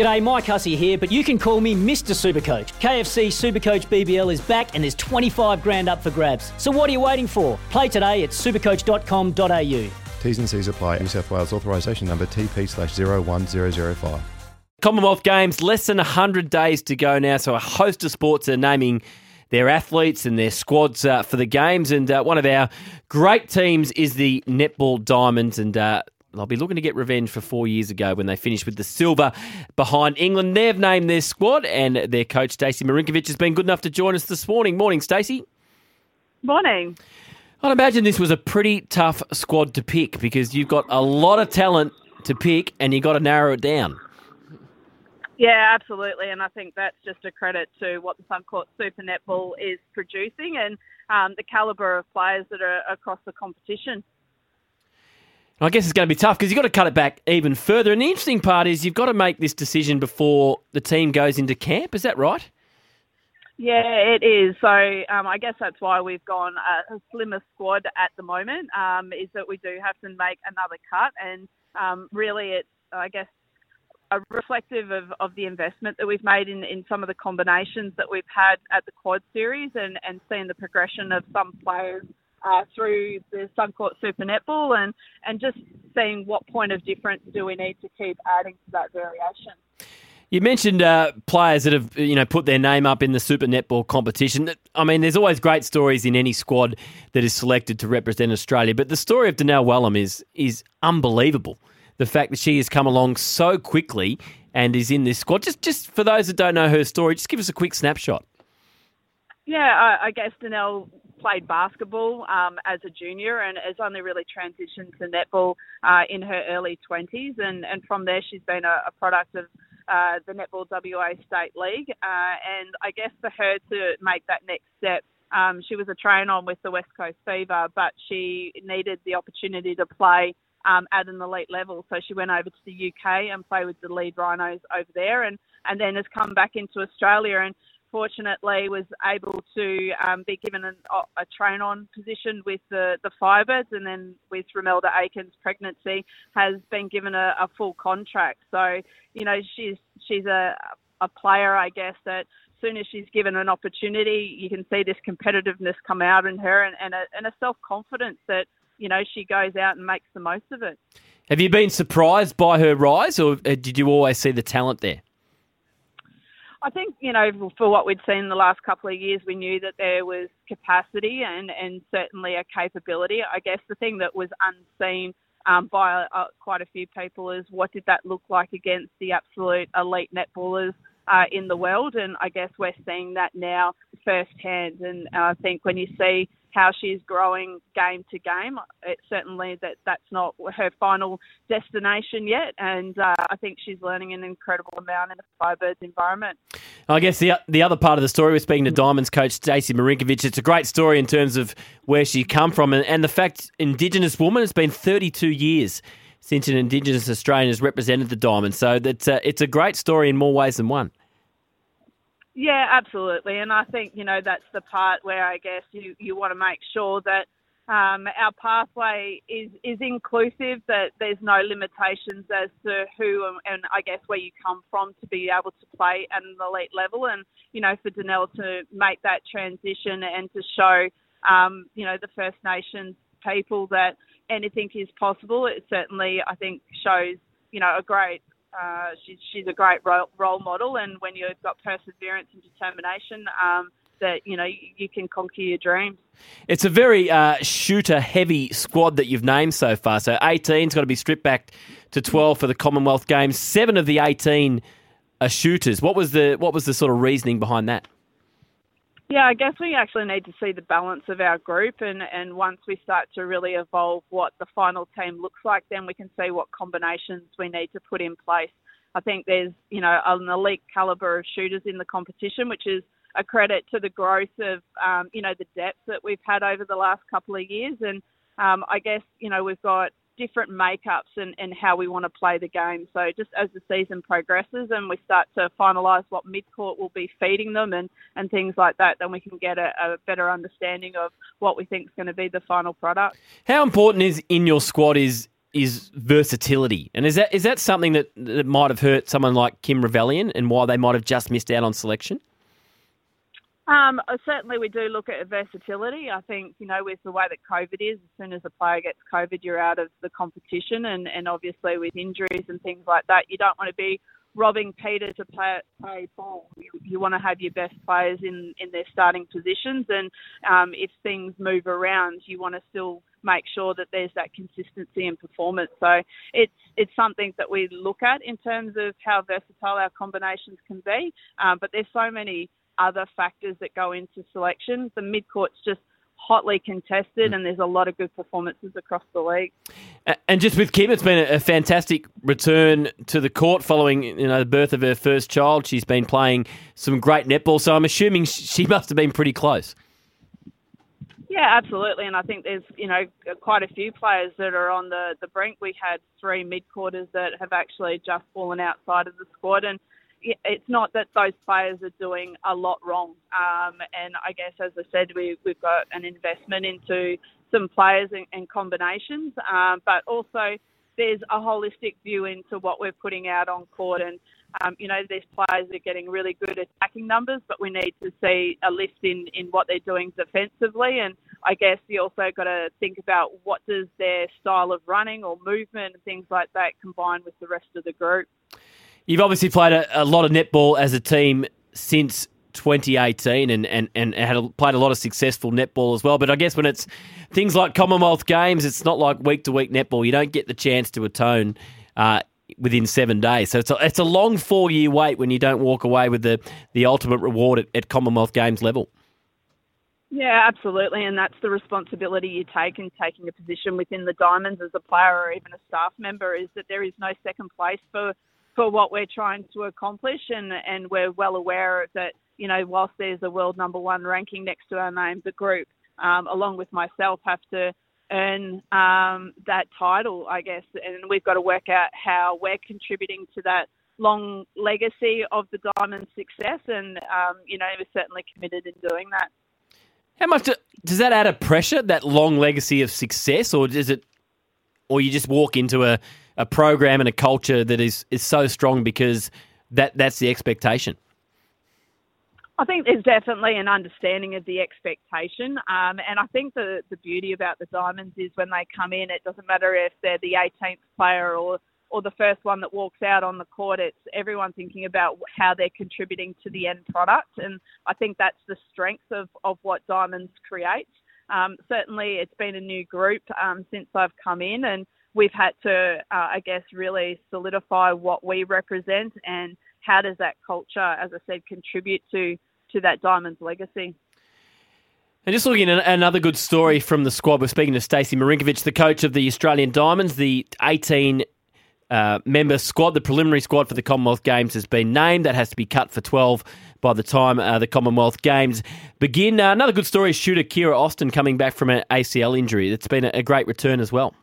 G'day, Mike Hussey here, but you can call me Mr. Supercoach. KFC Supercoach BBL is back and there's 25 grand up for grabs. So what are you waiting for? Play today at supercoach.com.au. T's and C's apply. New South Wales authorisation number TP slash 01005. Commonwealth Games, less than 100 days to go now, so a host of sports are naming their athletes and their squads uh, for the games. And uh, one of our great teams is the Netball Diamonds, and uh, they'll be looking to get revenge for four years ago when they finished with the silver behind England. They've named their squad, and their coach, Stacey Marinkovich, has been good enough to join us this morning. Morning, Stacey. Morning. I'd imagine this was a pretty tough squad to pick because you've got a lot of talent to pick and you've got to narrow it down. Yeah, absolutely, and I think that's just a credit to what the Suncorp Super Netball is producing and um, the calibre of players that are across the competition. I guess it's going to be tough because you've got to cut it back even further. And the interesting part is you've got to make this decision before the team goes into camp. Is that right? Yeah, it is. So um, I guess that's why we've gone a, a slimmer squad at the moment. Um, is that we do have to make another cut, and um, really, it's I guess a reflective of, of the investment that we've made in, in some of the combinations that we've had at the quad series and, and seeing the progression of some players uh, through the Suncorp Super Netball and, and just seeing what point of difference do we need to keep adding to that variation. You mentioned uh, players that have you know put their name up in the Super Netball competition. I mean, there's always great stories in any squad that is selected to represent Australia, but the story of Donnell Wallam is is unbelievable the fact that she has come along so quickly and is in this squad. Just, just for those that don't know her story, just give us a quick snapshot. Yeah, I, I guess Donnell played basketball um, as a junior and has only really transitioned to netball uh, in her early 20s. And, and from there, she's been a, a product of uh, the Netball WA State League. Uh, and I guess for her to make that next step, um, she was a train on with the West Coast Fever, but she needed the opportunity to play um, at an elite level. So she went over to the UK and played with the Leeds Rhinos over there, and and then has come back into Australia and fortunately was able to um, be given an, a train on position with the, the Firebirds and then with Romelda Aiken's pregnancy has been given a, a, full contract. So, you know, she's she's a, a player, I guess, that as soon as she's given an opportunity, you can see this competitiveness come out in her and, and a, and a self-confidence that – you know, she goes out and makes the most of it. Have you been surprised by her rise, or uh, did you always see the talent there? I think, you know, for what we'd seen the last couple of years, we knew that there was capacity and, and certainly a capability. I guess the thing that was unseen um, by uh, quite a few people is what did that look like against the absolute elite netballers uh, in the world? And I guess we're seeing that now firsthand. And I think when you see how she's growing game to game. It's certainly that that's not her final destination yet, and uh, I think she's learning an incredible amount in the Firebirds environment. I guess the the other part of the story, we're speaking to Diamonds coach Stacey Marinkovich. It's a great story in terms of where she come from and, and the fact Indigenous woman It's been 32 years since an Indigenous Australian has represented the Diamonds. So that uh, it's a great story in more ways than one. Yeah, absolutely. And I think, you know, that's the part where I guess you, you want to make sure that um, our pathway is, is inclusive, that there's no limitations as to who and, and, I guess where you come from to be able to play at an elite level. And, you know, for Donnell to make that transition and to show, um, you know, the First Nations people that anything is possible, it certainly, I think, shows, you know, a great uh, she's she's a great role, role model, and when you've got perseverance and determination, um, that you know you, can conquer your dreams. It's a very uh, shooter heavy squad that you've named so far. So 18's got to be stripped back to 12 for the Commonwealth Games. Seven of the 18 are shooters. What was the what was the sort of reasoning behind that? Yeah, I guess we actually need to see the balance of our group, and, and once we start to really evolve what the final team looks like, then we can see what combinations we need to put in place. I think there's, you know, an elite caliber of shooters in the competition, which is a credit to the growth of, um, you know, the depth that we've had over the last couple of years. And um, I guess, you know, we've got different makeups and, and how we want to play the game. So just as the season progresses and we start to finalise what midcourt will be feeding them and, and things like that, then we can get a, a better understanding of what we think is going to be the final product. How important is in your squad is is versatility, and is that is that something that, that might have hurt someone like Kim Ravaillion, and why they might have just missed out on selection? Um, uh, certainly, we do look at versatility. I think you know with the way that COVID is, as soon as a player gets COVID, you're out of the competition, and, and obviously with injuries and things like that, you don't want to be robbing Peter to play, play Paul. You, you want to have your best players in, in their starting positions, and um, if things move around, you want to still make sure that there's that consistency in performance. So it's it's something that we look at in terms of how versatile our combinations can be. Um, but there's so many other factors that go into selection. The midcourt's just hotly contested, mm. and there's a lot of good performances across the league. And just with Kim, it's been a fantastic return to the court following you know the birth of her first child. She's been playing some great netball, so I'm assuming she must have been pretty close. Yeah, absolutely, and I think there's you know quite a few players that are on the the brink. We had three midcourters that have actually just fallen outside of the squad, and it's not that those players are doing a lot wrong. Um, and I guess, as I said, we, we've got an investment into some players and, and combinations, um, but also there's a holistic view into what we're putting out on court. And, um, you know, these players are getting really good attacking numbers, but we need to see a lift in, in what they're doing defensively. And I guess you also got to think about what does their style of running or movement and things like that combine with the rest of the group. You've obviously played a, a lot of netball as a team since 2018 and, and, and had a, played a lot of successful netball as well. But I guess when it's things like Commonwealth Games, it's not like week to week netball. You don't get the chance to atone uh, within seven days. So it's a, it's a long four year wait when you don't walk away with the, the ultimate reward at, at Commonwealth Games level. Yeah, absolutely, and that's the responsibility you take in taking a position within the Diamonds as a player or even a staff member. Is that there is no second place for for what we're trying to accomplish, and and we're well aware that you know whilst there's a world number one ranking next to our name, the group, um, along with myself, have to earn um, that title, I guess, and we've got to work out how we're contributing to that long legacy of the Diamond success, and um, you know we're certainly committed in doing that. How much do, does that add a pressure, that long legacy of success, or does it, or you just walk into a a program and a culture that is, is so strong because that that's the expectation? I think there's definitely an understanding of the expectation. Um, and I think the, the beauty about the Diamonds is when they come in, it doesn't matter if they're the 18th player or, or the first one that walks out on the court. It's everyone thinking about how they're contributing to the end product. And I think that's the strength of, of what Diamonds creates. Um, certainly, it's been a new group um, since I've come in, and we've had to, uh, I guess, really solidify what we represent and how does that culture, as I said, contribute to to that Diamonds legacy. And just looking at another good story from the squad, we're speaking to Stacey Marinkovich, the coach of the Australian Diamonds. The 18 uh, member squad, the preliminary squad for the Commonwealth Games, has been named. That has to be cut for 12 by the time uh, the Commonwealth Games begin. Uh, another good story is shooter Kiera Austin coming back from an ACL injury. It's been a, a great return as well.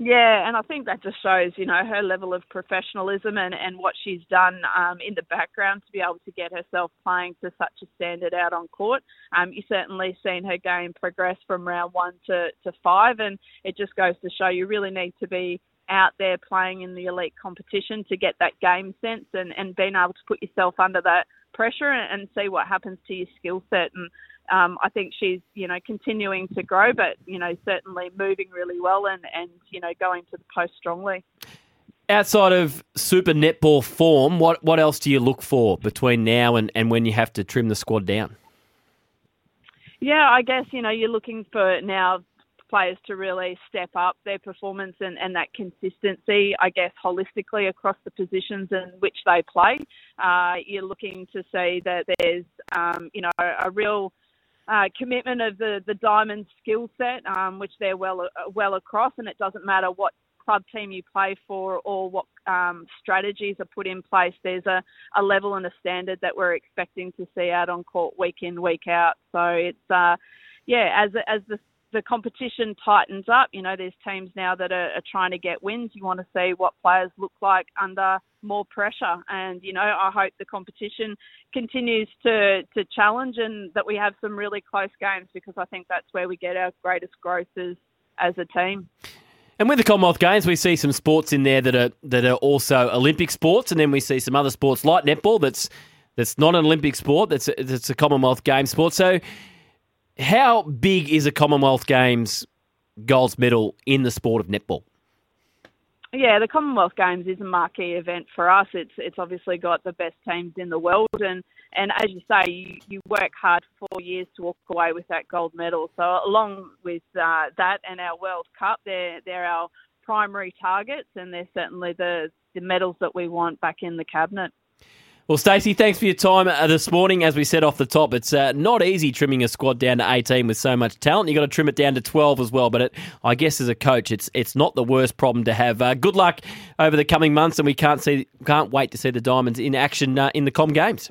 Yeah, and I think that just shows, you know, her level of professionalism and, and what she's done um, in the background to be able to get herself playing to such a standard out on court. Um, you certainly seen her game progress from round one to, to five, and it just goes to show you really need to be out there playing in the elite competition to get that game sense and, and being able to put yourself under that pressure and, and see what happens to your skill set. And um, I think she's, you know, continuing to grow, but, you know, certainly moving really well and, and you know, going to the post strongly. Outside of super netball form, what, what else do you look for between now and, and when you have to trim the squad down? Yeah, I guess, you know, you're looking for now players to really step up their performance and, and that consistency, I guess, holistically across the positions in which they play. Uh, you're looking to see that there's, um, you know, a real uh, commitment of the the diamond skill set, um, which they're well uh, well across, and it doesn't matter what club team you play for or what um, strategies are put in place. There's a, a level and a standard that we're expecting to see out on court week in week out. So it's uh, yeah, as as the the competition tightens up, you know, there's teams now that are, are, trying to get wins. You want to see what players look like under more pressure. And, you know, I hope the competition continues to, to challenge and that we have some really close games because I think that's where we get our greatest growth as, as a team. And with the Commonwealth Games, we see some sports in there that are that are also Olympic sports, and then we see some other sports like netball that's that's not an Olympic sport. That's a, that's a Commonwealth Games sport. So, how big is a Commonwealth Games gold medal in the sport of netball? Yeah, the Commonwealth Games is a marquee event for us. It's it's obviously got the best teams in the world, and and as you say, you, you work hard for four years to walk away with that gold medal. So along with uh, that and our World Cup, they're they're our primary targets, and they're certainly the the medals that we want back in the cabinet. Well, Stacey, thanks for your time uh, this morning. As we said off the top, it's uh, not easy trimming a squad down to 18 with so much talent. You've got to trim it down to 12 as well. But it, I guess as a coach, it's it's not the worst problem to have. Uh, good luck over the coming months, and we can't see can't wait to see the Diamonds in action uh, in the Com Games.